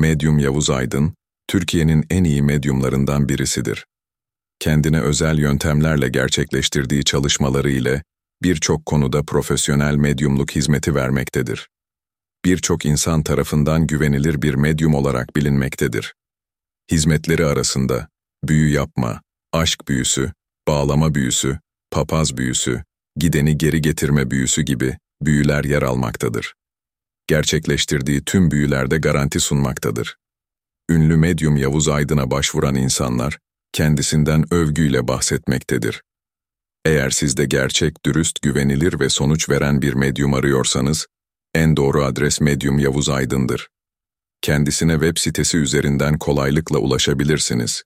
Medyum Yavuz Aydın, Türkiye'nin en iyi medyumlarından birisidir. Kendine özel yöntemlerle gerçekleştirdiği çalışmaları ile birçok konuda profesyonel medyumluk hizmeti vermektedir. Birçok insan tarafından güvenilir bir medyum olarak bilinmektedir. Hizmetleri arasında büyü yapma, aşk büyüsü, bağlama büyüsü, papaz büyüsü, gideni geri getirme büyüsü gibi büyüler yer almaktadır. Gerçekleştirdiği tüm büyülerde garanti sunmaktadır. Ünlü medyum Yavuz Aydın'a başvuran insanlar, kendisinden övgüyle bahsetmektedir. Eğer siz de gerçek, dürüst, güvenilir ve sonuç veren bir medyum arıyorsanız, en doğru adres Medyum Yavuz Aydın'dır. Kendisine web sitesi üzerinden kolaylıkla ulaşabilirsiniz.